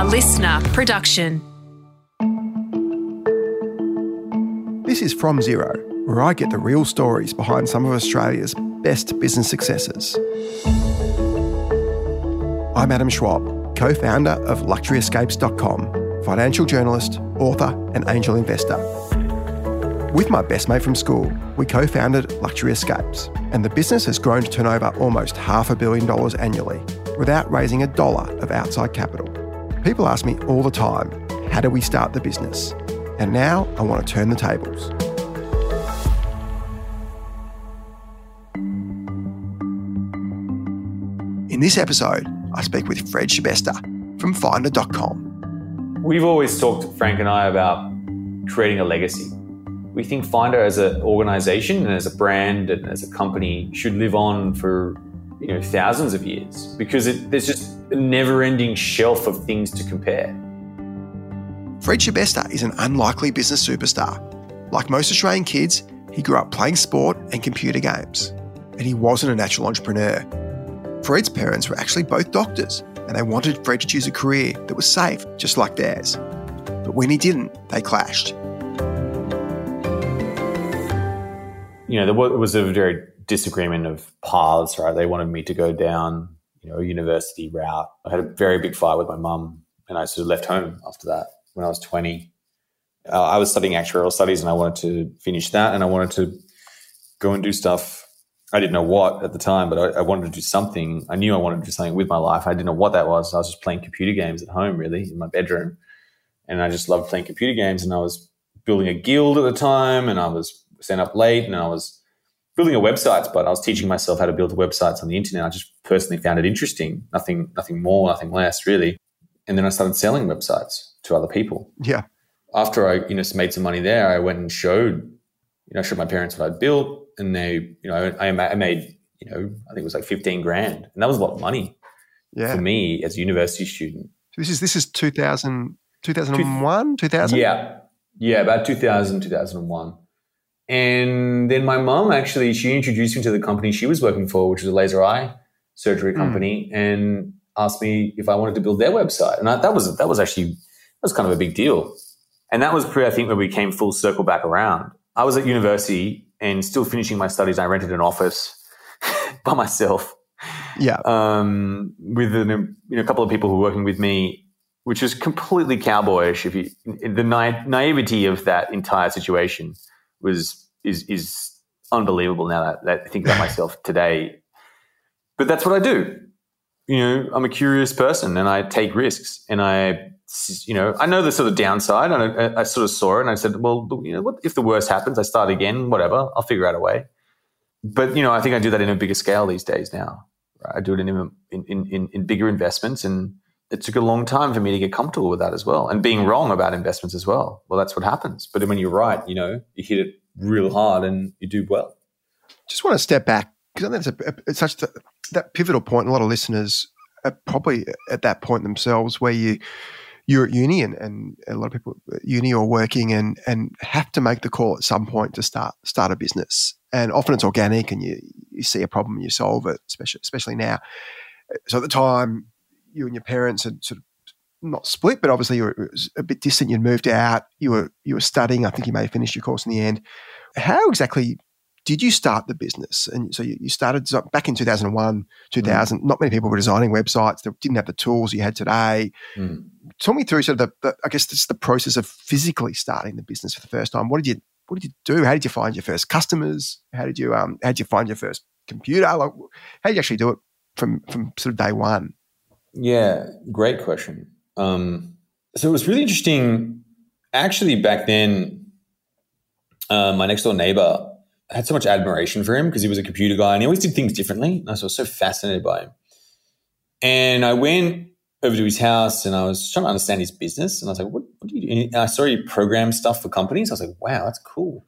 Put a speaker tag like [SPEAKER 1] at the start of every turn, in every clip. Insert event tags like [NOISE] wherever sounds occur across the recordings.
[SPEAKER 1] A listener production.
[SPEAKER 2] This is From Zero, where I get the real stories behind some of Australia's best business successes. I'm Adam Schwab, co founder of LuxuryEscapes.com, financial journalist, author, and angel investor. With my best mate from school, we co founded Luxury Escapes, and the business has grown to turn over almost half a billion dollars annually without raising a dollar of outside capital. People ask me all the time, how do we start the business? And now I want to turn the tables. In this episode, I speak with Fred Schebesta from Finder.com.
[SPEAKER 3] We've always talked, Frank and I, about creating a legacy. We think Finder as an organization and as a brand and as a company should live on for you know thousands of years because it, there's just a never-ending shelf of things to compare.
[SPEAKER 2] Fred Schebesta is an unlikely business superstar. Like most Australian kids, he grew up playing sport and computer games, and he wasn't a natural entrepreneur. Fred's parents were actually both doctors, and they wanted Fred to choose a career that was safe, just like theirs. But when he didn't, they clashed.
[SPEAKER 3] You know, there was a very disagreement of paths, right? They wanted me to go down, you know, a university route. I had a very big fight with my mum, and I sort of left home after that when I was 20. Uh, I was studying actuarial studies and I wanted to finish that and I wanted to go and do stuff. I didn't know what at the time, but I, I, wanted to do something. I knew I wanted to do something with my life. I didn't know what that was. I was just playing computer games at home, really, in my bedroom. And I just loved playing computer games. And I was building a guild at the time and I was staying up late and I was building a websites, but I was teaching myself how to build websites on the internet. I just personally found it interesting. Nothing, nothing more, nothing less, really. And then I started selling websites to other people.
[SPEAKER 2] Yeah.
[SPEAKER 3] After I, you know, made some money there, I went and showed, you know, showed my parents what I'd built, and they, you know, I, I made, you know, I think it was like fifteen grand, and that was a lot of money yeah. for me as a university student.
[SPEAKER 2] So this is this is 2000, 2001, 2000?
[SPEAKER 3] Yeah, yeah, about 2000, 2001. And then my mom actually, she introduced me to the company she was working for, which was a laser eye surgery hmm. company, mm. and asked me if I wanted to build their website. And I, that was that was actually that was kind of a big deal. And that was pre, I think, when we came full circle back around. I was at university and still finishing my studies. I rented an office [LAUGHS] by myself.
[SPEAKER 2] Yeah.
[SPEAKER 3] Um, with an, you know, a couple of people who were working with me, which was completely cowboyish. If you, the na- naivety of that entire situation was, is, is unbelievable now that, that I think about myself [LAUGHS] today. But that's what I do. You know, I'm a curious person and I take risks and I you know, I know the sort of downside, and I, I, sort of saw it, and I said, well, you know, what if the worst happens? I start again, whatever. I'll figure out a way. But you know, I think I do that in a bigger scale these days now. Right? I do it in, in in in bigger investments, and it took a long time for me to get comfortable with that as well, and being wrong about investments as well. Well, that's what happens. But when you're right, you know, you hit it real hard, and you do well.
[SPEAKER 2] Just want to step back because I think it's, a, it's such that pivotal point. A lot of listeners are probably at that point themselves where you you're at uni and, and a lot of people at uni are working and, and have to make the call at some point to start start a business. And often it's organic and you, you see a problem and you solve it, especially, especially now. So at the time, you and your parents had sort of not split, but obviously you were a bit distant. You'd moved out. You were you were studying. I think you may have finished your course in the end. How exactly did you start the business? And so you, you started back in 2001, 2000. Mm. Not many people were designing websites that didn't have the tools you had today. Mm. Talk me through sort of the, the I guess this the process of physically starting the business for the first time. What did you what did you do? How did you find your first customers? How did you um how did you find your first computer? Like, how did you actually do it from from sort of day one?
[SPEAKER 3] Yeah, great question. Um, so it was really interesting. Actually, back then, uh, my next door neighbor I had so much admiration for him because he was a computer guy and he always did things differently. And I was so fascinated by him. And I went over to his house and I was trying to understand his business. And I was like, what, what do you do? And I saw he program stuff for companies. I was like, wow, that's cool.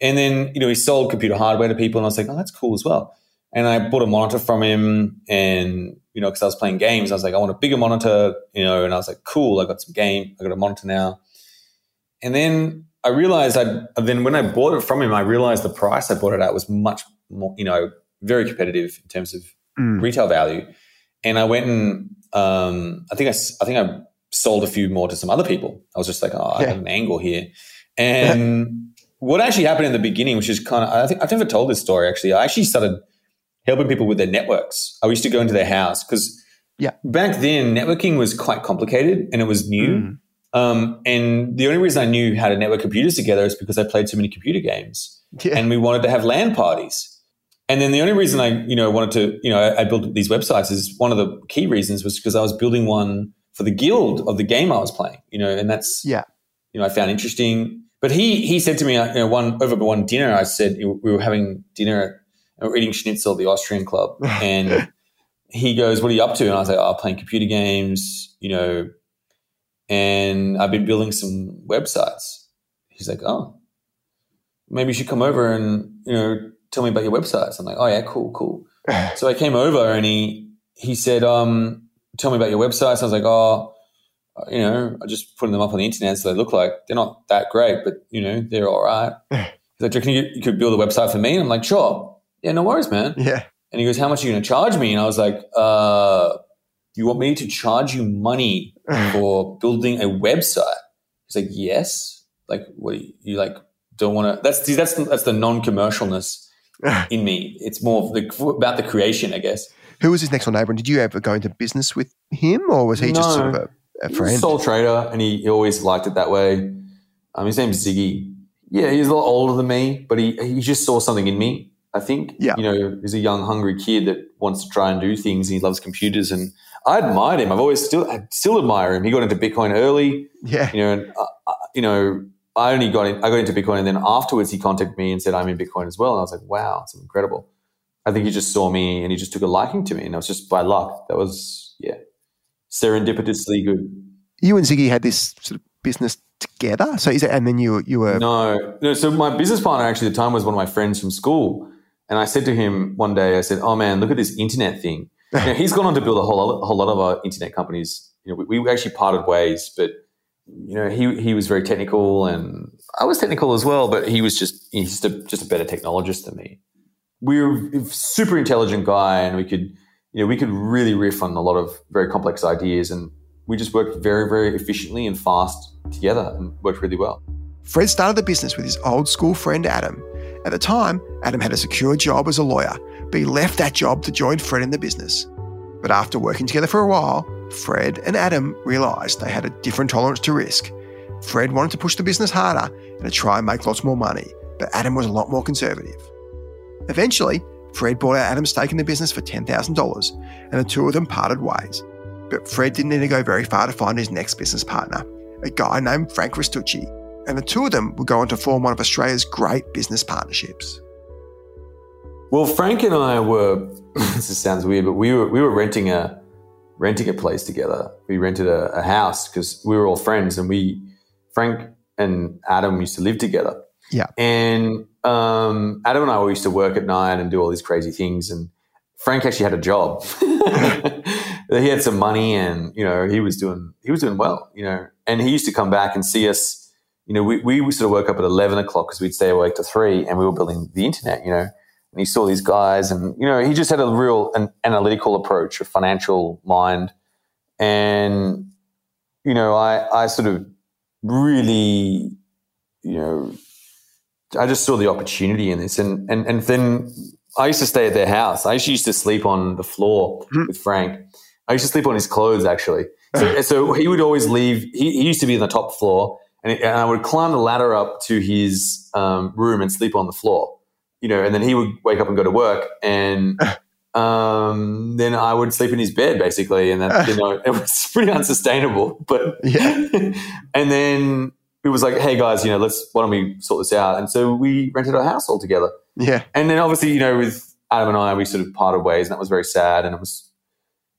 [SPEAKER 3] And then, you know, he sold computer hardware to people and I was like, oh, that's cool as well. And I bought a monitor from him and, you know, because I was playing games, I was like, I want a bigger monitor, you know, and I was like, cool, I got some game, I got a monitor now. And then I realized I then when I bought it from him, I realized the price I bought it at was much more, you know, very competitive in terms of mm. retail value. And I went and um, I think I, I think I sold a few more to some other people. I was just like, oh, I have an angle here. And [LAUGHS] what actually happened in the beginning, which is kind of, I think I've never told this story actually. I actually started helping people with their networks. I used to go into their house because
[SPEAKER 2] yeah.
[SPEAKER 3] back then networking was quite complicated and it was new. Mm. Um, and the only reason I knew how to network computers together is because I played so many computer games yeah. and we wanted to have LAN parties. And then the only reason I, you know, wanted to, you know, I, I built these websites is one of the key reasons was because I was building one for the guild of the game I was playing, you know, and that's,
[SPEAKER 2] yeah,
[SPEAKER 3] you know, I found interesting. But he, he said to me, uh, you know, one over one dinner, I said, we were having dinner at, we eating schnitzel at the Austrian club. [LAUGHS] And he goes, what are you up to? And I was like, oh, playing computer games, you know, and I've been building some websites. He's like, oh, maybe you should come over and, you know, tell me about your websites. I'm like, oh yeah, cool, cool. [LAUGHS] so I came over and he he said, um, tell me about your websites. I was like, oh, you know, I just putting them up on the internet so they look like they're not that great, but you know, they're all right. [LAUGHS] He's like, do you, you, you could build a website for me? And I'm like, sure. Yeah, no worries, man.
[SPEAKER 2] Yeah.
[SPEAKER 3] And he goes, how much are you going to charge me? And I was like, uh, you want me to charge you money [LAUGHS] for building a website? He's like, yes. Like, what you, you like don't want to, that's, that's, that's the non-commercialness [LAUGHS] in me. It's more the, about the creation, I guess.
[SPEAKER 2] Who was his next door neighbor? And did you ever go into business with him, or was he no, just sort of a, a friend?
[SPEAKER 3] sole trader, and he, he, always liked it that way. Um, his name's Ziggy. Yeah, he's a lot older than me, but he he just saw something in me. I think.
[SPEAKER 2] Yeah.
[SPEAKER 3] You know, he's a young, hungry kid that wants to try and do things. And he loves computers, and I admired him. I've always still I still admire him. He got into Bitcoin early.
[SPEAKER 2] Yeah.
[SPEAKER 3] You know, and, uh, uh you know, I only got in, I got into Bitcoin, and then afterwards he contacted me and said I'm in Bitcoin as well, and I was like, wow, it's incredible. I think he just saw me and he just took a liking to me, and it was just by luck. That was yeah, serendipitously good.
[SPEAKER 2] You and Ziggy had this sort of business together. So is it? And then you you were
[SPEAKER 3] no no. So my business partner actually at the time was one of my friends from school, and I said to him one day, I said, "Oh man, look at this internet thing." he's gone on to build a whole, whole lot of our internet companies. You know, we, we actually parted ways, but you know, he he was very technical, and I was technical as well. But he was just he's just a, just a better technologist than me. We were a super intelligent guy, and we could you know we could really riff on a lot of very complex ideas, and we just worked very very efficiently and fast together, and worked really well.
[SPEAKER 2] Fred started the business with his old school friend Adam. At the time, Adam had a secure job as a lawyer, but he left that job to join Fred in the business. But after working together for a while, Fred and Adam realised they had a different tolerance to risk. Fred wanted to push the business harder and to try and make lots more money, but Adam was a lot more conservative. Eventually, Fred bought out Adam's stake in the business for $10,000 and the two of them parted ways. But Fred didn't need to go very far to find his next business partner, a guy named Frank Restucci, and the two of them would go on to form one of Australia's great business partnerships.
[SPEAKER 3] Well, Frank and I were, [LAUGHS] this sounds weird, but we were, we were renting a, renting a place together. We rented a, a house because we were all friends, and we Frank and Adam used to live together.
[SPEAKER 2] Yeah,
[SPEAKER 3] and um, Adam and I used to work at night and do all these crazy things. And Frank actually had a job. [LAUGHS] he had some money, and you know he was doing he was doing well. You know, and he used to come back and see us. You know, we, we sort of woke up at eleven o'clock because we'd stay awake to three, and we were building the internet. You know, and he saw these guys and you know he just had a real an analytical approach a financial mind. And you know i i sort of really you know i just saw the opportunity in this. And and and then i used to stay at their house. I used to sleep on the floor mm-hmm. with frank. I used to sleep on his clothes actually. So, [LAUGHS] so he would always leave he, he used to be on the top floor and, and i would climb the ladder up to his um, room and sleep on the floor you know, and then he would wake up and go to work, and [LAUGHS] um, then I would sleep in his bed basically, and that you know [LAUGHS] it was pretty unsustainable. But
[SPEAKER 2] yeah, [LAUGHS]
[SPEAKER 3] and then it was like, hey guys, you know, let's why don't we sort this out? And so we rented a house all together.
[SPEAKER 2] Yeah,
[SPEAKER 3] and then obviously, you know, with Adam and I, we sort of parted ways, and that was very sad, and it was.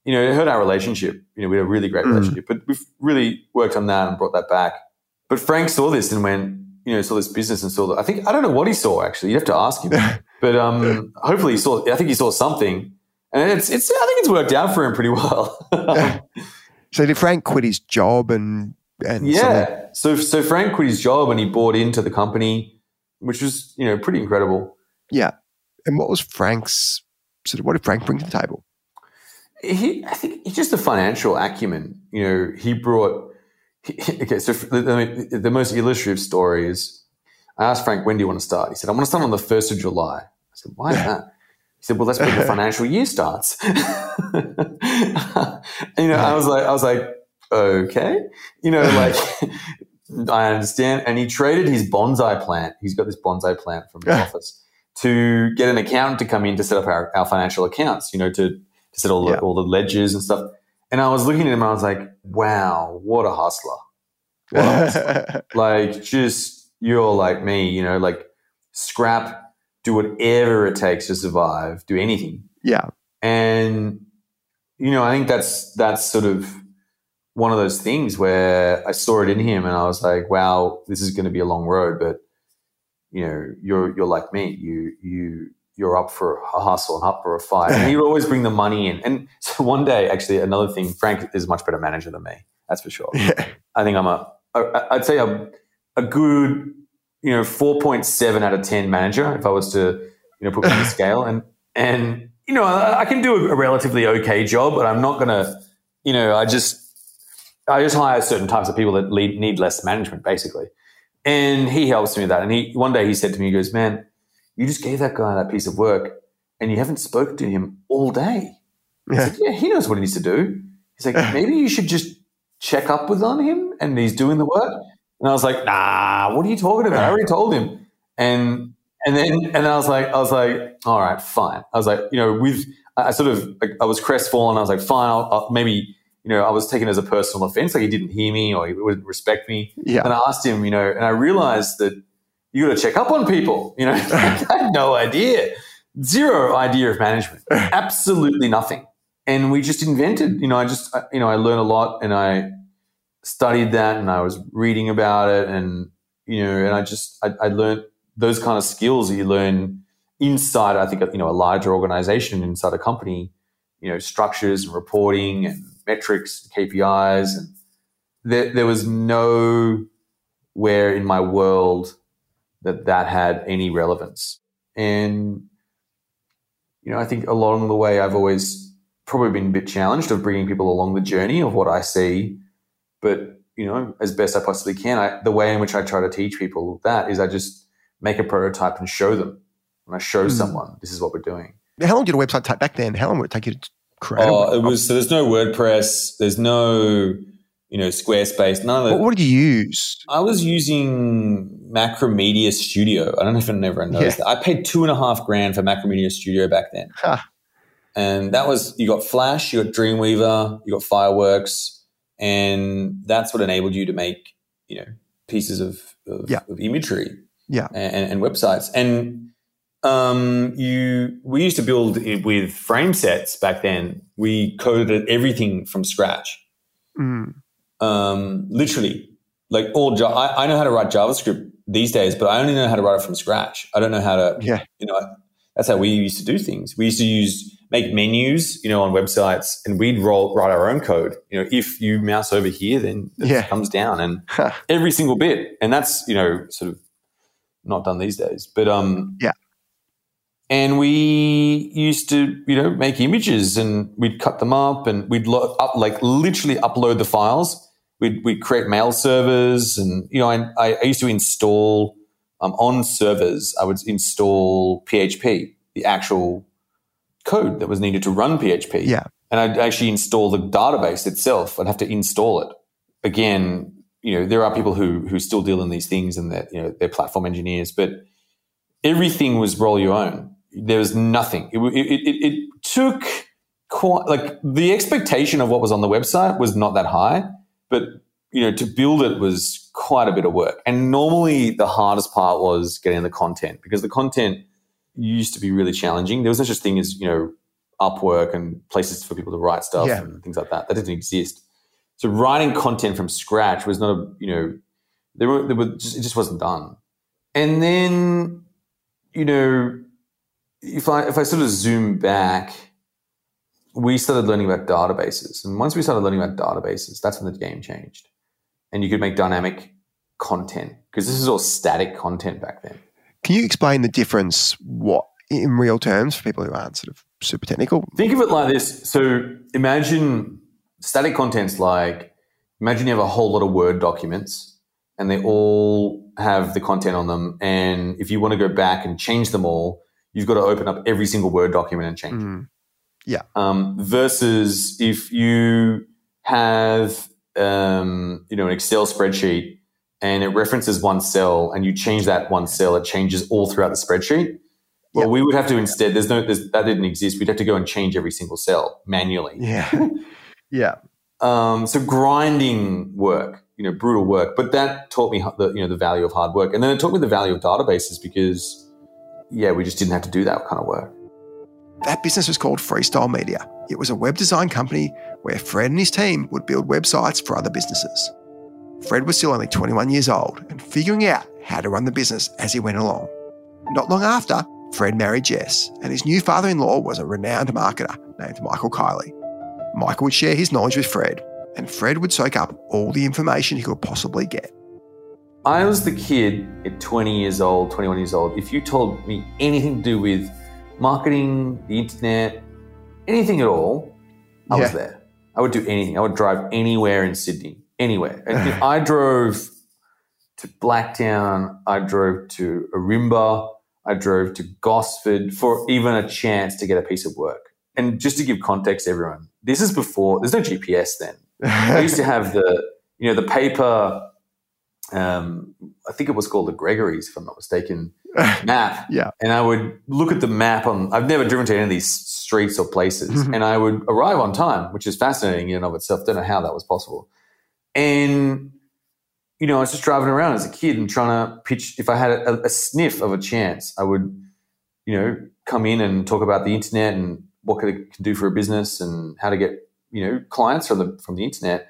[SPEAKER 3] You know, it hurt our relationship. You know, we had a really great mm. relationship, but we've really worked on that and brought that back. But Frank saw this and went, you know, saw this business and saw that. I think I don't know what he saw actually. You'd have to ask him, [LAUGHS] but um, hopefully he saw. I think he saw something, and it's it's. I think it's worked out for him pretty well. [LAUGHS]
[SPEAKER 2] so did Frank quit his job and and
[SPEAKER 3] yeah, so so Frank quit his job and he bought into the company, which was you know pretty incredible.
[SPEAKER 2] Yeah, and what was Frank's sort of what did Frank bring to the table?
[SPEAKER 3] he, I think he's just a financial acumen. You know, he brought. [LAUGHS] Okay, so the, the, most illustrative story is I asked Frank, when do you want to start? He said, I want to start on the 1st of July. I said, why that? He said, well, that's when the [LAUGHS] financial year starts. [LAUGHS] you know, I was like, I was like, okay. You know, like, I understand. And he traded his bonsai plant. He's got this bonsai plant from his office to get an accountant to come in to set up our, our financial accounts, you know, to, to set all the, all the ledgers and stuff. And I was looking at him and I was like, wow, what a hustler. What a [LAUGHS] hustler. like, just, you're like me, you know, like scrap, do whatever it takes to survive, do anything.
[SPEAKER 2] Yeah.
[SPEAKER 3] And, you know, I think that's, that's sort of one of those things where I saw it in him and I was like, wow, this is going to be a long road, but you know, you're you're like me. You you you're up for a hustle and up for a fight. [LAUGHS] And you always bring the money in. And [LAUGHS] so one day, actually, another thing, Frank is a much better manager than me. That's for sure. Yeah. I think I'm a, a I'd say a, a good, you know, 4.7 out of 10 manager if I was to, you know, put me on the [LAUGHS] scale. And, and, you know, I, I can do a relatively okay job, but I'm not going to, you know, I just, I just hire certain types of people that lead, need less management, basically. And he helps me with that. And he one day he said to me, he goes, Man, you just gave that guy that piece of work and you haven't spoken to him all day. Yeah. Said, yeah, he knows what he needs to do. He's like, [LAUGHS] maybe you should just check up with on him and he's doing the work. And I was like, nah, what are you talking about? I already told him. And and then and then I was like, I was like, all right, fine. I was like, you know, with I sort of like, I was crestfallen. I was like, fine, I'll, I'll maybe you know, I was taken as a personal offense, like he didn't hear me or he wouldn't respect me.
[SPEAKER 2] Yeah.
[SPEAKER 3] And I asked him, you know, and I realized that you got to check up on people. You know, [LAUGHS] [LAUGHS] I had no idea, zero idea of management, [LAUGHS] absolutely nothing. And we just invented. You know, I just, uh, you know, I learned a lot and I studied that and I was reading about it and you know, and I just I, I learned those kind of skills that you learn inside. I think you know a larger organization inside a company. You know, structures and reporting and metrics, KPIs, and there, there was no where in my world that that had any relevance. And you know, I think along the way, I've always probably been a bit challenged of bringing people along the journey of what I see, but you know, as best I possibly can. I, the way in which I try to teach people that is I just make a prototype and show them. And I show mm. someone this is what we're doing.
[SPEAKER 2] How long did a website take back then? How long would it take you to
[SPEAKER 3] create? Oh, it was so. There's no WordPress. There's no you know Squarespace. None of that.
[SPEAKER 2] What, what did you use?
[SPEAKER 3] I was using Macromedia Studio. I don't know if anyone knows yeah. that. I paid two and a half grand for Macromedia Studio back then. Huh. And that was you got Flash, you got Dreamweaver, you got Fireworks, and that's what enabled you to make you know pieces of of,
[SPEAKER 2] yeah.
[SPEAKER 3] of imagery,
[SPEAKER 2] yeah,
[SPEAKER 3] and, and websites. And um, you we used to build it with frame sets back then. We coded everything from scratch.
[SPEAKER 2] Mm.
[SPEAKER 3] Um, literally, like all. I, I know how to write JavaScript these days, but I only know how to write it from scratch. I don't know how to.
[SPEAKER 2] Yeah.
[SPEAKER 3] You know, that's how we used to do things. We used to use make menus, you know, on websites, and we'd roll write our own code. You know, if you mouse over here, then it yeah. comes down, and [LAUGHS] every single bit, and that's you know sort of not done these days. But um,
[SPEAKER 2] yeah
[SPEAKER 3] and we used to you know make images and we'd cut them up and we'd lo- up like literally upload the files we'd, we'd create mail servers and you know I, I used to install um, on servers i would install php the actual code that was needed to run php
[SPEAKER 2] yeah.
[SPEAKER 3] And i'd actually install the database itself. I'd have to install it. Again you know there are people who who still deal in these things and they're you know they're platform engineers but everything was roll your own. There was nothing. It, it, it, it took quite like the expectation of what was on the website was not that high, but you know to build it was quite a bit of work. And normally the hardest part was getting the content because the content used to be really challenging. There was no such thing as you know Upwork and places for people to write stuff yeah. and things like that. That didn't exist. So writing content from scratch was not a you know there were there were just, it just wasn't done. And then you know if I if I sort of zoom back, we started learning about databases, and once we started learning about databases, that's when the game changed, and you could make dynamic content because this is all static content back then.
[SPEAKER 2] Can you explain the difference? What in real terms for people who aren't sort of super technical?
[SPEAKER 3] Think of it like this. So imagine static contents like imagine you have a whole lot of Word documents and they all have the content on them. And if you want to go back and change them all, you've got to open up every single Word document and change
[SPEAKER 2] Mm. Yeah.
[SPEAKER 3] Um, versus if you have, um, you know, an Excel spreadsheet and it references one cell and you change that one cell, it changes all throughout the spreadsheet. Well, we would have to instead, there's no, there's, that didn't exist. We'd have to go and change every single cell manually.
[SPEAKER 2] Yeah. [LAUGHS] yeah.
[SPEAKER 3] Um, so grinding work, you know, brutal work. But that taught me the you know the value of hard work, and then it taught me the value of databases because, yeah, we just didn't have to do that kind of work.
[SPEAKER 2] That business was called Freestyle Media. It was a web design company where Fred and his team would build websites for other businesses. Fred was still only 21 years old and figuring out how to run the business as he went along. Not long after, Fred married Jess, and his new father in law was a renowned marketer named Michael Kiley. Michael would share his knowledge with Fred, and Fred would soak up all the information he could possibly get.
[SPEAKER 3] I was the kid at 20 years old, 21 years old. If you told me anything to do with marketing, the internet, anything at all, I was there. I would do anything. I would drive anywhere in Sydney, anywhere. And I [LAUGHS] drove to Blacktown, I drove to Arimba, I drove to Gosford for even a chance to get a piece of work. And just to give context, everyone, this is before. There's no GPS then. I used to have the, you know, the paper. Um, I think it was called the Gregory's, if I'm not mistaken, [LAUGHS] map.
[SPEAKER 2] Yeah.
[SPEAKER 3] And I would look at the map on. I've never driven to any of these streets or places, [LAUGHS] and I would arrive on time, which is fascinating in and of itself. Don't know how that was possible. And you know, I was just driving around as a kid and trying to pitch. If I had a, a sniff of a chance, I would, you know, come in and talk about the internet and what could it can do for a business and how to get you know clients from the from the internet.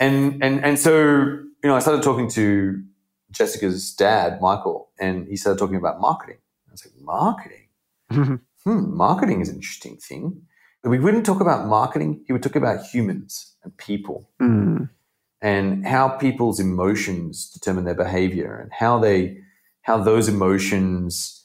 [SPEAKER 3] And and and so you know, I started talking to Jessica's dad, Michael, and he started talking about marketing. I was like, marketing? [LAUGHS] Hmm, marketing is an interesting thing. But we wouldn't talk about marketing. He would talk about humans and people
[SPEAKER 2] Mm.
[SPEAKER 3] and how people's emotions determine their behavior and how they how those emotions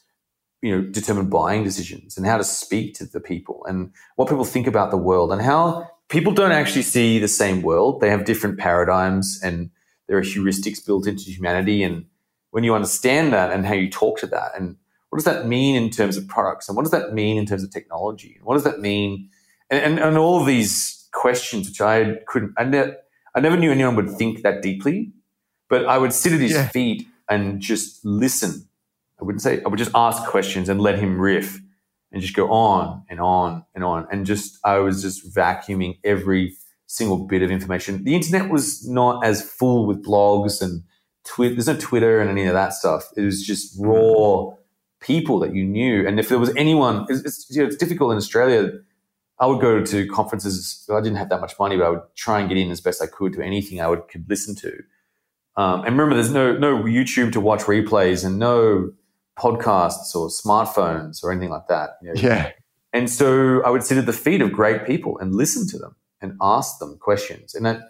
[SPEAKER 3] you know determine buying decisions and how to speak to the people and what people think about the world and how people don't actually see the same world they have different paradigms and there are heuristics built into humanity and when you understand that and how you talk to that and what does that mean in terms of products and what does that mean in terms of technology and what does that mean and, and, and all of these questions which i couldn't i, ne- I never knew anyone would think that deeply but i would sit at his
[SPEAKER 2] Yeah.
[SPEAKER 3] feet and just listen i wouldn't say i would just ask questions and let him riff and just go on and on and on and just i was just vacuuming every single bit of information the internet was not as full with blogs and Twitter. There's no Twitter and any of that stuff. It was just raw people that you knew. And if there was anyone, it's, it's, you know, it's difficult in Australia. I would go to conferences. I didn't have that much money, but I would try and get in as best I could to anything I would could listen to. Um, and remember, there's no no YouTube to watch replays and no podcasts or smartphones or anything like that. you know.
[SPEAKER 2] Yeah.
[SPEAKER 3] And so I would sit at the feet of great people and listen to them and ask them questions. And then,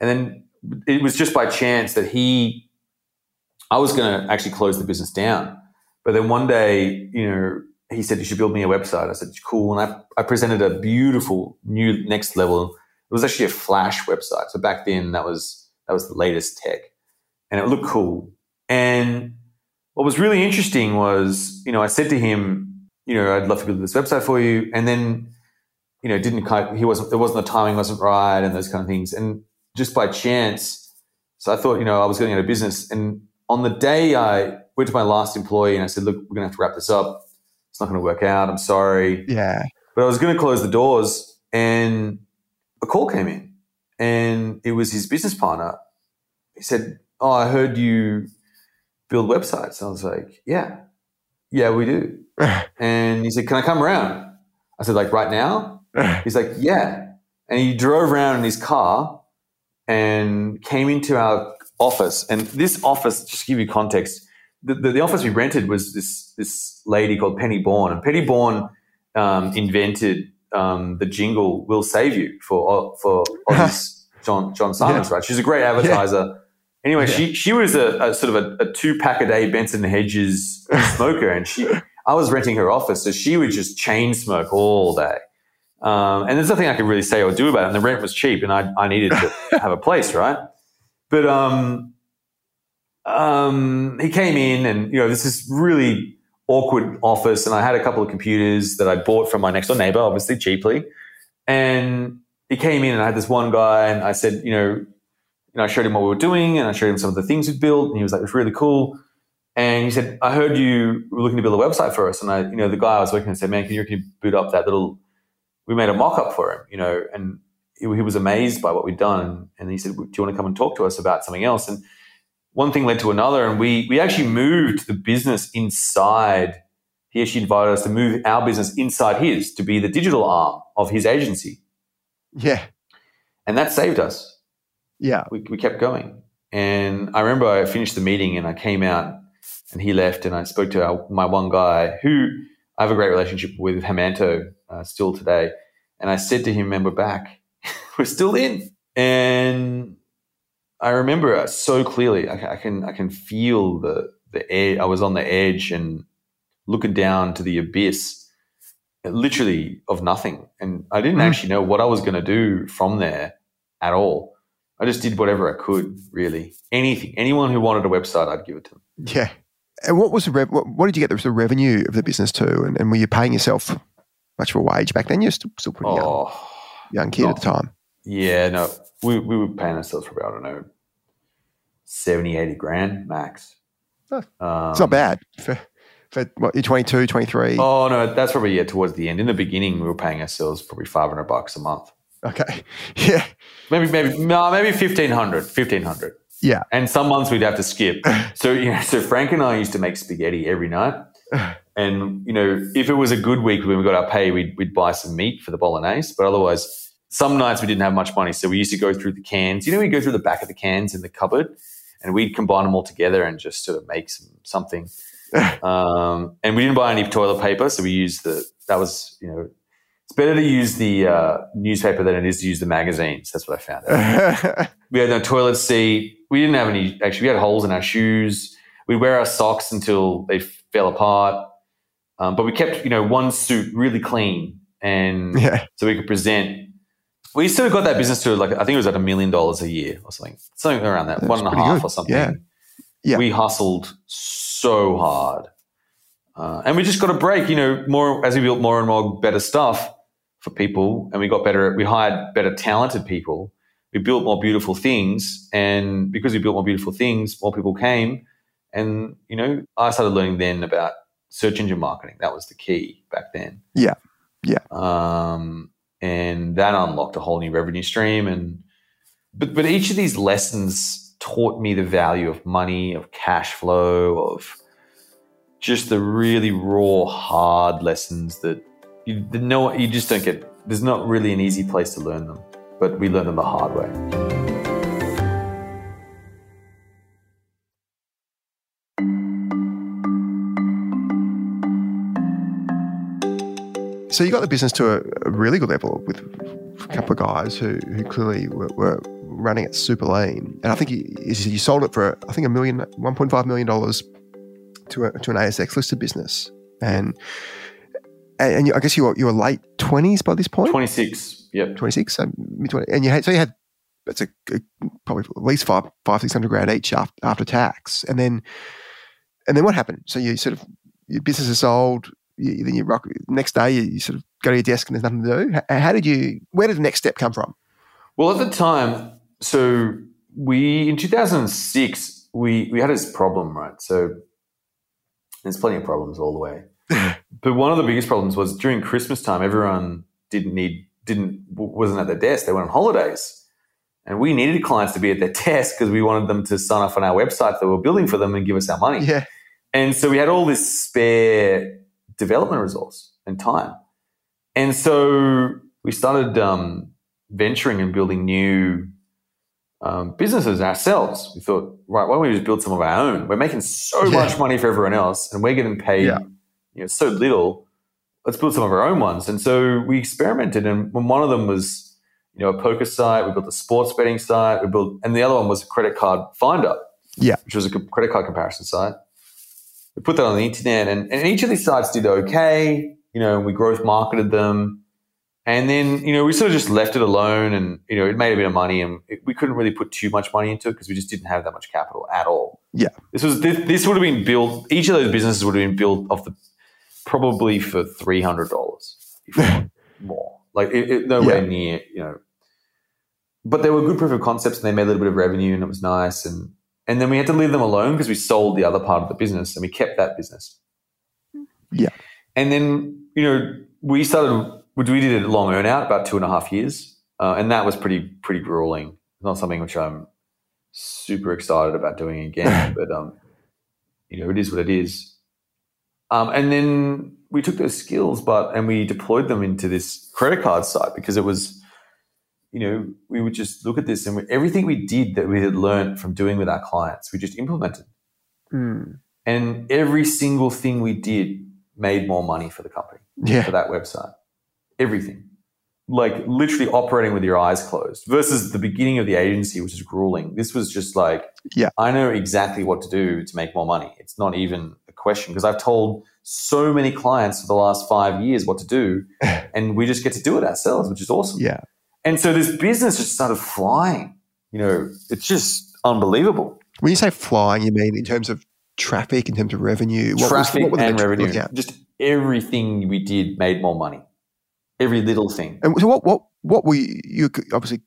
[SPEAKER 3] and then it was just by chance that he, I was going to actually close the business down. But then one day, you know, he said, you should build me a website. I said, cool. And I, I presented a beautiful new next level. It was actually a flash website. So back then that was, that was the latest tech and it looked cool. And what was really interesting was, you know, I said to him, you know, I'd love to build this website for you. And then, you know, didn't quite, he wasn't, there wasn't the timing wasn't right and those kind of things. And just by chance, so I thought, you know, I was going out of business. And on the day I went to my last employee and I said, look, we're going to have to wrap this up. It's not going to work out. I'm sorry.
[SPEAKER 2] Yeah.
[SPEAKER 3] But I was going to close the doors and a call came in and it was his business partner. He said, Oh, I heard you build websites. And I was like, Yeah, yeah, we do. [LAUGHS] And he said, Can I come around? I said, Like right now? [LAUGHS] He's like, Yeah. And he drove around in his car and came into our office. And this office, just to give you context, the, the, the office we rented was this this lady called Penny Bourne. And Penny Bourne um, invented um, the jingle "Will Save You" for for [LAUGHS] Aussie's John John Simons, right? She's a great advertiser. Anyway,
[SPEAKER 2] Yeah.
[SPEAKER 3] she she was a, a sort of a, a two pack a day Benson Hedges [LAUGHS] smoker, and she I was renting her office, so she would just chain smoke all day. Um, and there's nothing I could really say or do about it. And the rent was cheap, and I, I needed to [LAUGHS] have a place, right? But um, um, he came in, and you know, this is really awkward office, and I had a couple of computers that I bought from my next door neighbor, obviously cheaply. And he came in, and I had this one guy, and I said, you know, you know, I showed him what we were doing, and I showed him some of the things we'd built, and he was like, "It's really cool." And he said, "I heard you were looking to build a website for us." And I, you know, the guy I was working with said, "Man, can you, can you boot up that little?" We made a mock up for him, you know, and he, he was amazed by what we'd done. And he said, "Do you want to come and talk to us about something else?" And one thing led to another, and we we actually moved the business inside. He actually invited us to move our business inside his to be the digital arm of his agency.
[SPEAKER 2] Yeah,
[SPEAKER 3] and that saved us.
[SPEAKER 2] Yeah,
[SPEAKER 3] we, we kept going. And I remember I finished the meeting and I came out and he left and I spoke to our, my one guy who I have a great relationship with, Hemanto, uh, still today. And I said to him, "Man, we're back. [LAUGHS] we're still in." And I remember so clearly. I, I, can I can feel the the edge. I was on the edge and looking down to the abyss, literally of nothing. And I didn't mm. actually know what I was going to do from there at all. I just did whatever I could, really. Anything, anyone who wanted a website, I'd give it to them.
[SPEAKER 2] Yeah. And what was the rev- what, what, did you get the, the revenue of the business to? And, and, were you paying yourself much of a wage back then? You're still, still pretty oh, young, young kid not, at the time.
[SPEAKER 3] Yeah, no, we, we were paying ourselves for about, I don't know, 70, 80 grand max.
[SPEAKER 2] Um, it's not bad for, for what, you're 22, 23.
[SPEAKER 3] Oh, no, that's probably, yeah, towards the end. In the beginning, we were paying ourselves probably 500 bucks a month.
[SPEAKER 2] Okay. [LAUGHS] Yeah.
[SPEAKER 3] Maybe, maybe, no, maybe 1500, 1500.
[SPEAKER 2] Yeah.
[SPEAKER 3] And some months we'd have to skip. [LAUGHS] so, you know, so Frank and I used to make spaghetti every night. [LAUGHS] And, you know, if it was a good week when we got our pay, we'd, we'd buy some meat for the bolognese. But otherwise, some nights we didn't have much money. So we used to go through the cans. You know, we go through the back of the cans in the cupboard and we'd combine them all together and just sort of make some something. [LAUGHS] um, and we didn't buy any toilet paper. So we used the, that was, you know, it's better to use the uh, newspaper than it is to use the magazines. That's what I found. [LAUGHS] we had no toilet seat. We didn't have any. Actually, we had holes in our shoes. We'd wear our socks until they fell apart. Um, but we kept, you know, one suit really clean, and yeah. so we could present. We still got that business to like I think it was like a million dollars a year or something, something around that, That's one and a half good. or something.
[SPEAKER 2] Yeah. yeah,
[SPEAKER 3] we hustled so hard, uh, and we just got a break. You know, more as we built more and more better stuff for people and we got better, we hired better talented people. We built more beautiful things. And because we built more beautiful things, more people came. And, you know, I started learning then about search engine marketing. That was the key back then.
[SPEAKER 2] Yeah. Yeah.
[SPEAKER 3] Um, and that unlocked a whole new revenue stream. And, but, but each of these lessons taught me the value of money, of cash flow, of just the really raw, hard lessons that you no, you just don't get. There's not really an easy place to learn them, but we learn them the hard way.
[SPEAKER 2] So you got the business to a, a really good level with a couple of guys who, who clearly were, were running it super lean. And I think you, you sold it for, I think, a million, $1.5 million to, a, to an ASX listed business. And and, you, I guess you were you were late twenties by this point.
[SPEAKER 3] Twenty six. Yep.
[SPEAKER 2] Twenty six. So mid twenty, and you had so you had it's a, a, probably at least five five six hundred grand each after, after tax, and then and then what happened? So you sort of your business is sold. You, then you rock. Next day, you, you, sort of go to your desk and there's nothing to do. How, how did you? Where did the next step come from?
[SPEAKER 3] Well, at the time, so we in two thousand six we we had this problem, right? So there's plenty of problems all the way. [LAUGHS] but one of the biggest problems was during Christmas time, everyone didn't need didn't wasn't at their desk. They went on holidays, and we needed clients to be at their desk because we wanted them to sign off on our website that we we're building for them and give us our money.
[SPEAKER 2] Yeah.
[SPEAKER 3] And so we had all this spare development resource and time, and so we started um, venturing and building new um, businesses ourselves. We thought, right, why don't we just build some of our own? We're making so yeah. much money for everyone else, and we're getting paid yeah you know so little. Let's build some of our own ones. And so we experimented, and one of them was you know a poker site. We built a sports betting site. We built, and the other one was a credit card finder.
[SPEAKER 2] Yeah,
[SPEAKER 3] which was a credit card comparison site. We put that on the internet, and, and each of these sites did okay. You know, we growth marketed them, and then you know we sort of just left it alone, and you know it made a bit of money, and it, we couldn't really put too much money into it because we just didn't have that much capital at all.
[SPEAKER 2] Yeah,
[SPEAKER 3] this was this, this would have been built. Each of those businesses would have been built off the probably for three hundred dollars, [LAUGHS] more. Like it, it, nowhere yeah. near, you know. But they were good proof of concepts, and they made a little bit of revenue, and it was nice, and and then we had to leave them alone because we sold the other part of the business and we kept that business.
[SPEAKER 2] Yeah.
[SPEAKER 3] And then, you know, we started, we did a long earn out, about two and a half years. Uh, and that was pretty, pretty grueling. Not something which I'm super excited about doing again, [LAUGHS] but, um, you know, it is what it is. Um, and then we took those skills, but, and we deployed them into this credit card site because it was, you know, we would just look at this and we, everything we did that we had learned from doing with our clients, we just implemented.
[SPEAKER 2] Mm.
[SPEAKER 3] And every single thing we did made more money for the company,
[SPEAKER 2] yeah.
[SPEAKER 3] for that website. Everything. Like literally operating with your eyes closed versus the beginning of the agency, which is grueling. This was just like,
[SPEAKER 2] yeah,
[SPEAKER 3] I know exactly what to do to make more money. It's not even a question because I've told so many clients for the last five years what to do, [LAUGHS] and we just get to do it ourselves, which is awesome.
[SPEAKER 2] Yeah.
[SPEAKER 3] And so this business just started flying. You know, it's just unbelievable.
[SPEAKER 2] When you say flying, you mean in terms of traffic, in terms of revenue?
[SPEAKER 3] What traffic was, and revenue. Just everything we did made more money. Every little thing.
[SPEAKER 2] And so what, what, what were you, you obviously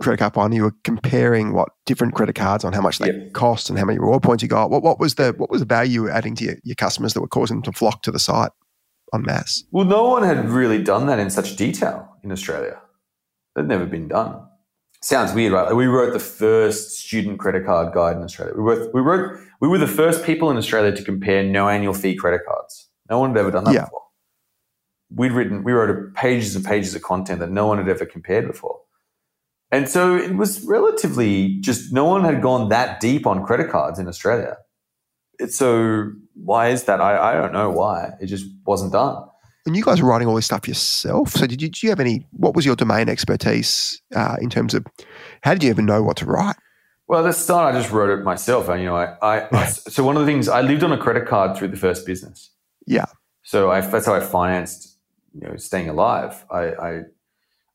[SPEAKER 2] credit card on, you were comparing what different credit cards on how much they yep. cost and how many reward points you got. What, what was the what was the value you were adding to your, your customers that were causing them to flock to the site en masse?
[SPEAKER 3] Well, no one had really done that in such detail in Australia. They'd never been done. Sounds weird, right? we wrote the first student credit card guide in Australia. We wrote, we wrote, we were the first people in Australia to compare no annual fee credit cards. No one had ever done that
[SPEAKER 2] yeah.
[SPEAKER 3] before. We'd written, we wrote pages and pages of content that no one had ever compared before. And so it was relatively just no one had gone that deep on credit cards in Australia. So why is that? I, I don't know why. It just wasn't done
[SPEAKER 2] and you guys are writing all this stuff yourself. So did you, did you have any? What was your domain expertise uh, in terms of how did you even know what to write?
[SPEAKER 3] Well, at the start, I just wrote it myself. And, you know, I, I, I, [LAUGHS] so one of the things I lived on a credit card through the first business.
[SPEAKER 2] Yeah.
[SPEAKER 3] So I, that's how I financed, you know, staying alive. I, I,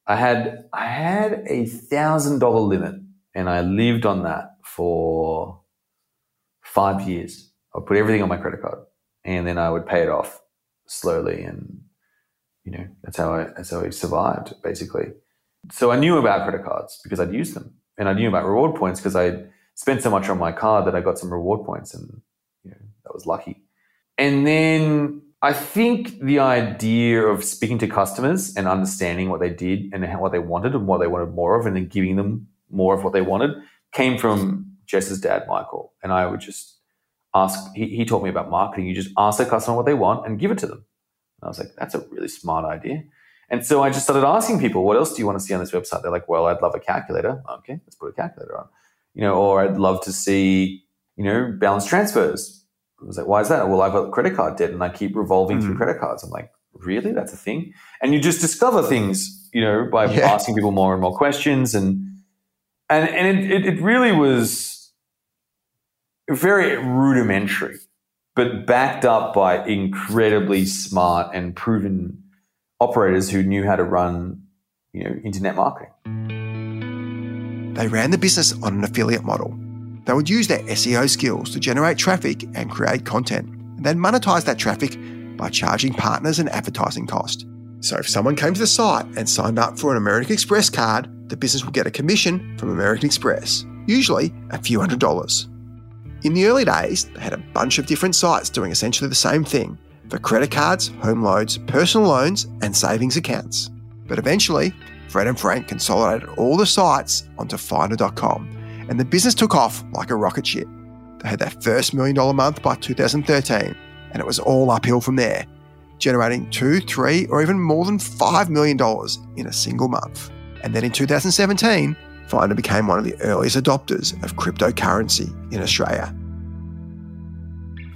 [SPEAKER 3] I had, I had a thousand dollar limit and I lived on that for five years. I put everything on my credit card and then I would pay it off slowly, and you know that's how I that's how I survived basically. So I knew about credit cards because I'd used them, and I knew about reward points because I spent so much on my card that I got some reward points, and you know that was lucky. And then I think the idea of speaking to customers and understanding what they did and what they wanted and what they wanted more of, and then giving them more of what they wanted, came from Jess's dad, Michael. And I would just ask, he, he taught me about marketing. You just ask the customer what they want and give it to them. I was like, that's a really smart idea. And so I just started asking people, what else do you want to see on this website? They're like, well, I'd love a calculator. Okay, let's put a calculator on. You know, or I'd love to see, you know, balance transfers. I was like, why is that? Well, I've got credit card debt and I keep revolving mm. through credit cards. I'm like, really? That's a thing? And you just discover things, you know, by yeah. asking people more and more questions. And and and it, it, it really was very rudimentary, but backed up by incredibly smart and proven operators who knew how to run, you know, internet marketing.
[SPEAKER 2] They ran the business on an affiliate model. They would use their SEO skills to generate traffic and create content, and then monetize that traffic by charging partners an advertising cost. So if someone came to the site and signed up for an American Express card, the business would get a commission from American Express, usually a few hundred dollars. In the early days, they had a bunch of different sites doing essentially the same thing for credit cards, home loans, personal loans, and savings accounts. But eventually, Fred and Frank consolidated all the sites onto Finder.com, and the business took off like a rocket ship. They had their first million dollar month by 2013, and it was all uphill from there, generating two, three, or even more than $5 million in a single month. And then in 2017, Finder became one of the earliest adopters of cryptocurrency in Australia.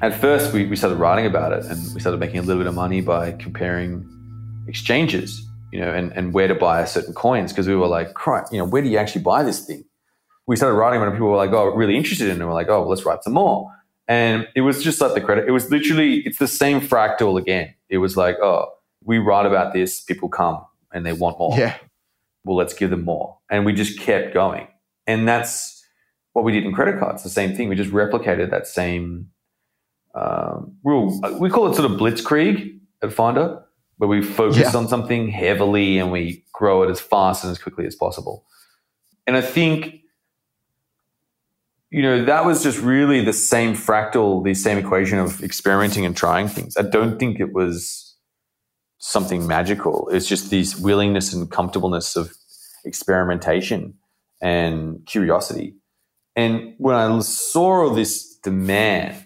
[SPEAKER 3] At first, we, we started writing about it and we started making a little bit of money by comparing exchanges, you know, and, and where to buy certain coins because we were like, you know, where do you actually buy this thing? We started writing about it and people were like, oh, really interested in it. And we're like, oh, well, let's write some more. And it was just like the credit. It was literally, it's the same fractal again. It was like, oh, we write about this, people come and they want more.
[SPEAKER 2] Yeah.
[SPEAKER 3] Well, let's give them more. And we just kept going. And that's what we did in credit cards, the same thing. We just replicated that same um, rule. We call it sort of blitzkrieg at Finder, where we focus
[SPEAKER 2] Yeah.
[SPEAKER 3] on something heavily and we grow it as fast and as quickly as possible. And I think, you know, that was just really the same fractal, the same equation of experimenting and trying things. I don't think it was something magical. It's just this willingness and comfortableness of experimentation and curiosity. And when I saw all this demand,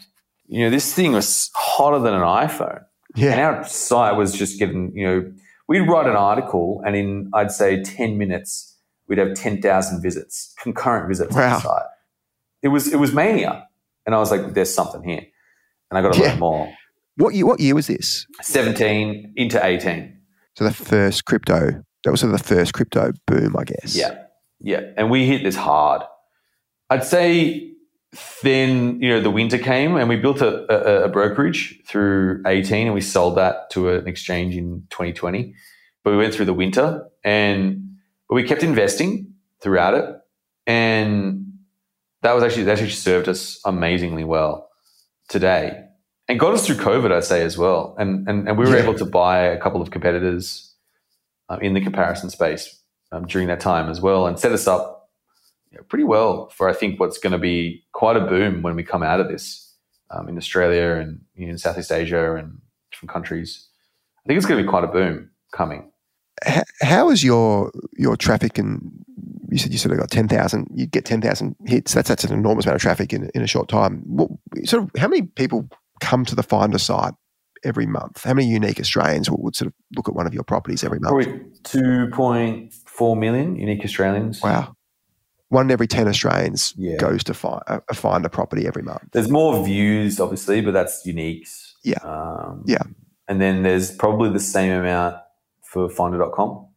[SPEAKER 3] you know, this thing was hotter than an iPhone. And
[SPEAKER 2] Yeah.
[SPEAKER 3] our site was just getting, you know, we'd write an article and in, I'd say, 10 minutes, we'd have 10,000 visits, concurrent visits on the site. It was, it was mania. And I was like, there's something here. And I got to
[SPEAKER 2] Yeah.
[SPEAKER 3] learn more.
[SPEAKER 2] What year, what year was this?
[SPEAKER 3] 17 into 18.
[SPEAKER 2] So the first crypto, that was sort of the first crypto boom, I guess.
[SPEAKER 3] Yeah. Yeah. And we hit this hard. I'd say then, you know, the winter came and we built a, a, a brokerage through 18 and we sold that to an exchange in 2020. But we went through the winter and but we kept investing throughout it. And that was actually, that actually served us amazingly well today and got us through COVID, I'd say as well. And, and, and we were
[SPEAKER 2] Yeah.
[SPEAKER 3] able to buy a couple of competitors um, in the comparison space um, during that time as well and set us up you know, pretty well for I think what's going to be quite a boom when we come out of this um, in Australia and you know, in Southeast Asia and different countries. I think it's going to be quite a boom coming.
[SPEAKER 2] How is your your traffic and you said you sort of got 10,000, you get 10,000 hits. That's, that's an enormous amount of traffic in, in a short time. What, sort of, how many people come to the Finder site every month? How many unique Australians would, would sort of look at one of your properties every month?
[SPEAKER 3] Probably 2.4 million unique Australians.
[SPEAKER 2] Wow. One in every 10 Australians
[SPEAKER 3] Yeah.
[SPEAKER 2] goes to find a, a Finder property every month.
[SPEAKER 3] There's more views, obviously, but that's uniques.
[SPEAKER 2] Yeah.
[SPEAKER 3] Um,
[SPEAKER 2] Yeah.
[SPEAKER 3] And then there's probably the same amount for Finder.com.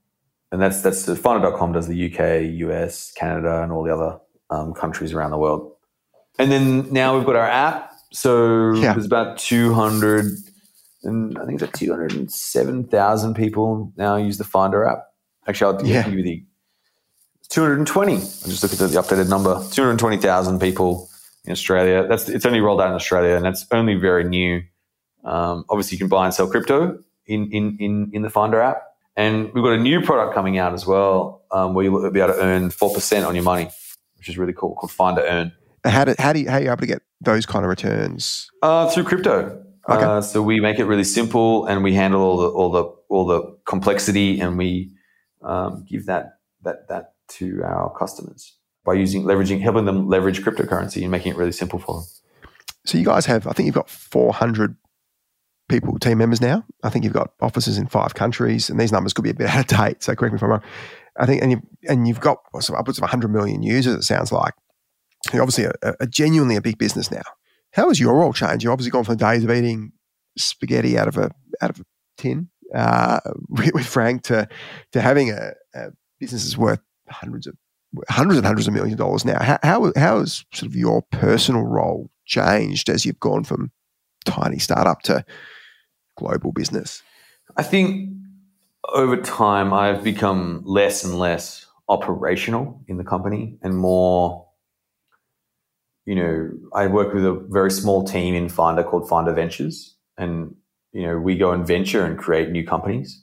[SPEAKER 3] And that's that's the Finder.com does the UK, US, Canada, and all the other um, countries around the world. And then now we've got our app. So
[SPEAKER 2] Yeah.
[SPEAKER 3] there's about 200, and I think it's like 207,000 people now use the Finder app. Actually, I'll
[SPEAKER 2] Yeah.
[SPEAKER 3] give you the 220. I'll just look at the, the updated number. 220,000 people in Australia. That's it's only rolled out in Australia, and that's only very new. Um, obviously, you can buy and sell crypto in in in, in the Finder app, and we've got a new product coming out as well, um, where you'll be able to earn four percent on your money, which is really cool, called Finder Earn
[SPEAKER 2] How, do, how, do you, how are you able to get those kind of returns?
[SPEAKER 3] uh, through crypto.
[SPEAKER 2] Okay.
[SPEAKER 3] Uh, so we make it really simple, and we handle all the all the all the complexity, and we um, give that that that to our customers by using leveraging helping them leverage cryptocurrency and making it really simple for them.
[SPEAKER 2] So you guys have, I think you've got 400 people, team members now. I think you've got offices in five countries, and these numbers could be a bit [LAUGHS] out of date. So correct me if I'm wrong. I think, and you've and you've got upwards of 100 million users. It sounds like obviously a, a genuinely a big business now. How has your role changed? You've obviously gone from days of eating spaghetti out of a out of a tin uh, [LAUGHS] with with Frank to to having a, a business that's worth hundreds of hundreds and hundreds of millions of dollars now. How, how, how has sort of your personal role changed as you've gone from tiny startup to global business?
[SPEAKER 3] I think over time I've become less and less operational in the company and more you know I work with a very small team in Finder called Finder Ventures. And you know we go and venture and create new companies.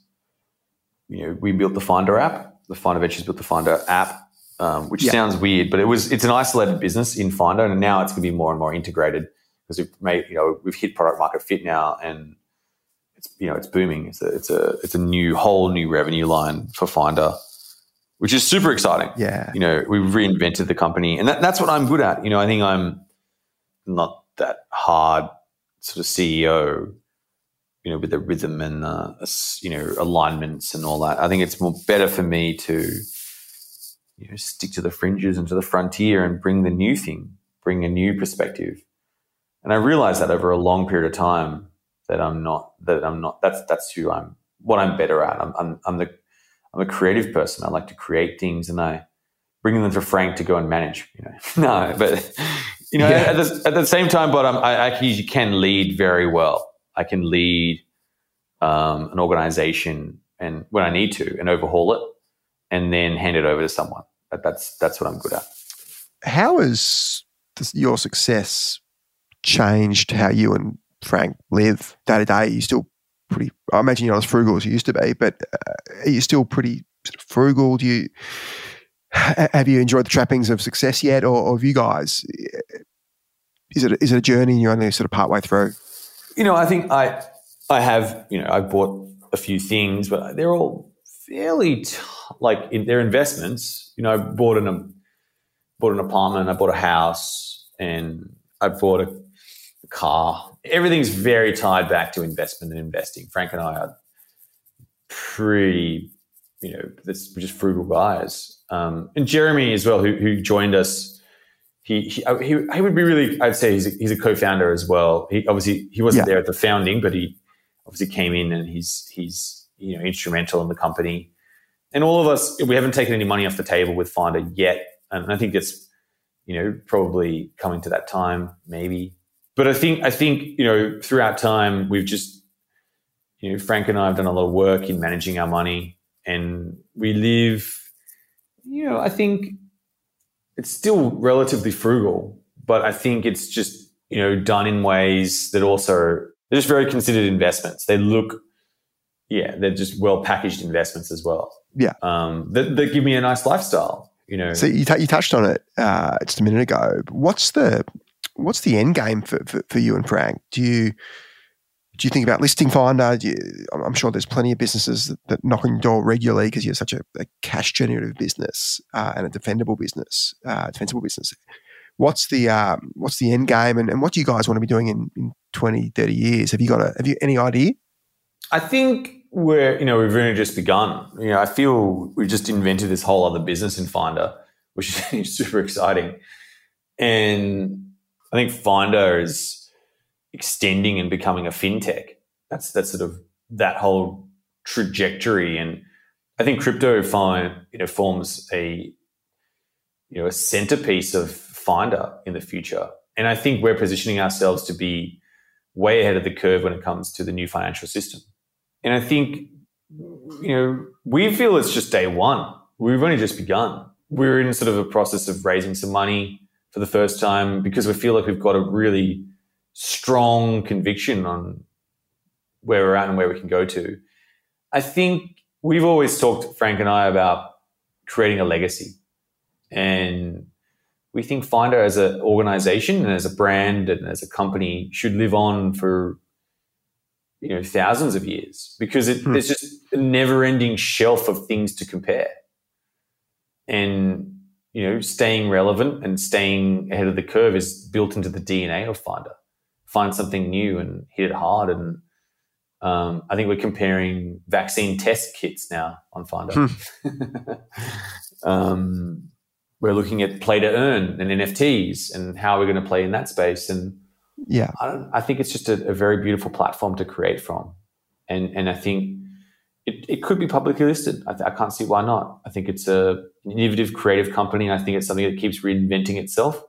[SPEAKER 3] You know we built the Finder app. The Finder Ventures built the Finder app um, which
[SPEAKER 2] Yeah.
[SPEAKER 3] sounds weird but it was it's an isolated business in Finder. And now it's going to be more and more integrated because we've made you know we've hit product market fit now and it's you know it's booming. It's a it's a it's a new whole new revenue line for Finder, which is super exciting.
[SPEAKER 2] Yeah.
[SPEAKER 3] You know, we've reinvented the company, and that, that's what I'm good at. You know, I think I'm not that hard sort of CEO. You know, with the rhythm and the, you know alignments and all that. I think it's more better for me to you know stick to the fringes and to the frontier and bring the new thing, bring a new perspective. And I realized that over a long period of time that I'm not that I'm not that's that's who I'm what I'm better at. I'm I'm, I'm the I'm a creative person. I like to create things and I bring them to Frank to go and manage. You know, [LAUGHS] no, but you know, yeah. at, the, at the same time, but I actually can lead very well. I can lead um, an organization and when I need to and overhaul it and then hand it over to someone. That's that's what I'm good at.
[SPEAKER 2] How has your success changed how you and Frank live day to day? You still pretty? I imagine you're not as frugal as you used to be, but uh, are you still pretty sort of frugal? Do you have you enjoyed the trappings of success yet, or, or have you guys? Is it is it a journey and you're only sort of part way through?
[SPEAKER 3] You know, I think I I have you know I've bought a few things, but they're all fairly t- like in, they're investments. You know, I bought an bought an apartment, I bought a house, and I bought a car. Everything's very tied back to investment and investing. Frank and I are pretty, you know, this, we're just frugal guys. Um, and Jeremy as well, who, who joined us. He, he, he, he, would be really, I'd say he's a, he's a co-founder as well. He obviously, he wasn't yeah. there at the founding, but he obviously came in and he's, he's, you know, instrumental in the company. And all of us, we haven't taken any money off the table with Finder yet. And I think it's, you know, probably coming to that time, maybe. But I think, I think, you know, throughout time, we've just, you know, Frank and I have done a lot of work in managing our money and we live, you know, I think it's still relatively frugal, but I think it's just, you know, done in ways that also, they're just very considered investments. They look, yeah, they're just well packaged investments as well.
[SPEAKER 2] Yeah.
[SPEAKER 3] Um, that, that give me a nice lifestyle, you know.
[SPEAKER 2] So you, t- you touched on it uh, just a minute ago. What's the, what's the end game for, for, for you and Frank? Do you, do you think about listing finder? You, I'm sure there's plenty of businesses that, that knock on your door regularly because you're such a, a cash generative business uh, and a defendable business, uh, defensible business. What's the um, what's the end game, and, and what do you guys want to be doing in, in 20, 30 years? Have you got a have you any idea?
[SPEAKER 3] I think we're you know we've only just begun. You know, I feel we've just invented this whole other business in Finder, which is [LAUGHS] super exciting, and I think Finder is extending and becoming a fintech. That's that's sort of that whole trajectory, and I think crypto find you know forms a you know a centerpiece of Finder in the future, and I think we're positioning ourselves to be way ahead of the curve when it comes to the new financial system. And I think you know we feel it's just day one. We've only just begun. We're in sort of a process of raising some money for the first time because we feel like we've got a really strong conviction on where we're at and where we can go to. I think we've always talked, Frank and I, about creating a legacy. And we think Finder as an organization and as a brand and as a company should live on for you know thousands of years because it, hmm. there's just a never-ending shelf of things to compare and you know staying relevant and staying ahead of the curve is built into the dna of finder find something new and hit it hard. And um, I think we're comparing vaccine test kits now on Finder. Hmm. [LAUGHS] um, we're looking at play to earn and NFTs and how we're going to play in that space. And
[SPEAKER 2] yeah,
[SPEAKER 3] I, I think it's just a, a, very beautiful platform to create from. And and I think it, it could be publicly listed. I, I can't see why not. I think it's a innovative, creative company. I think it's something that keeps reinventing itself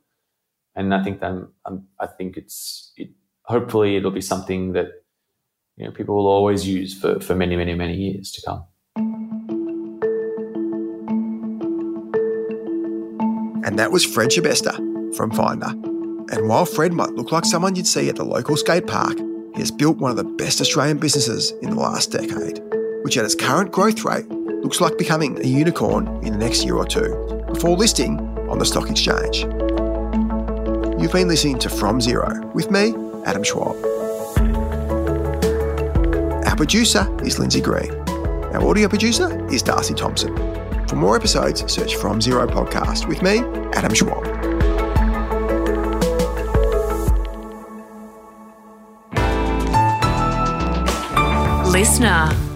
[SPEAKER 3] and I think that I'm, I'm, i think it's it, hopefully it'll be something that you know people will always use for, for many many many years to come.
[SPEAKER 2] And that was Fred Schebesta from Finder. And while Fred might look like someone you'd see at the local skate park, he has built one of the best Australian businesses in the last decade, which at its current growth rate looks like becoming a unicorn in the next year or two, before listing on the stock exchange. You've been listening to From Zero with me, Adam Schwab. Our producer is Lindsay Green. Our audio producer is Darcy Thompson. For more episodes, search From Zero Podcast with me, Adam Schwab.
[SPEAKER 1] Listener.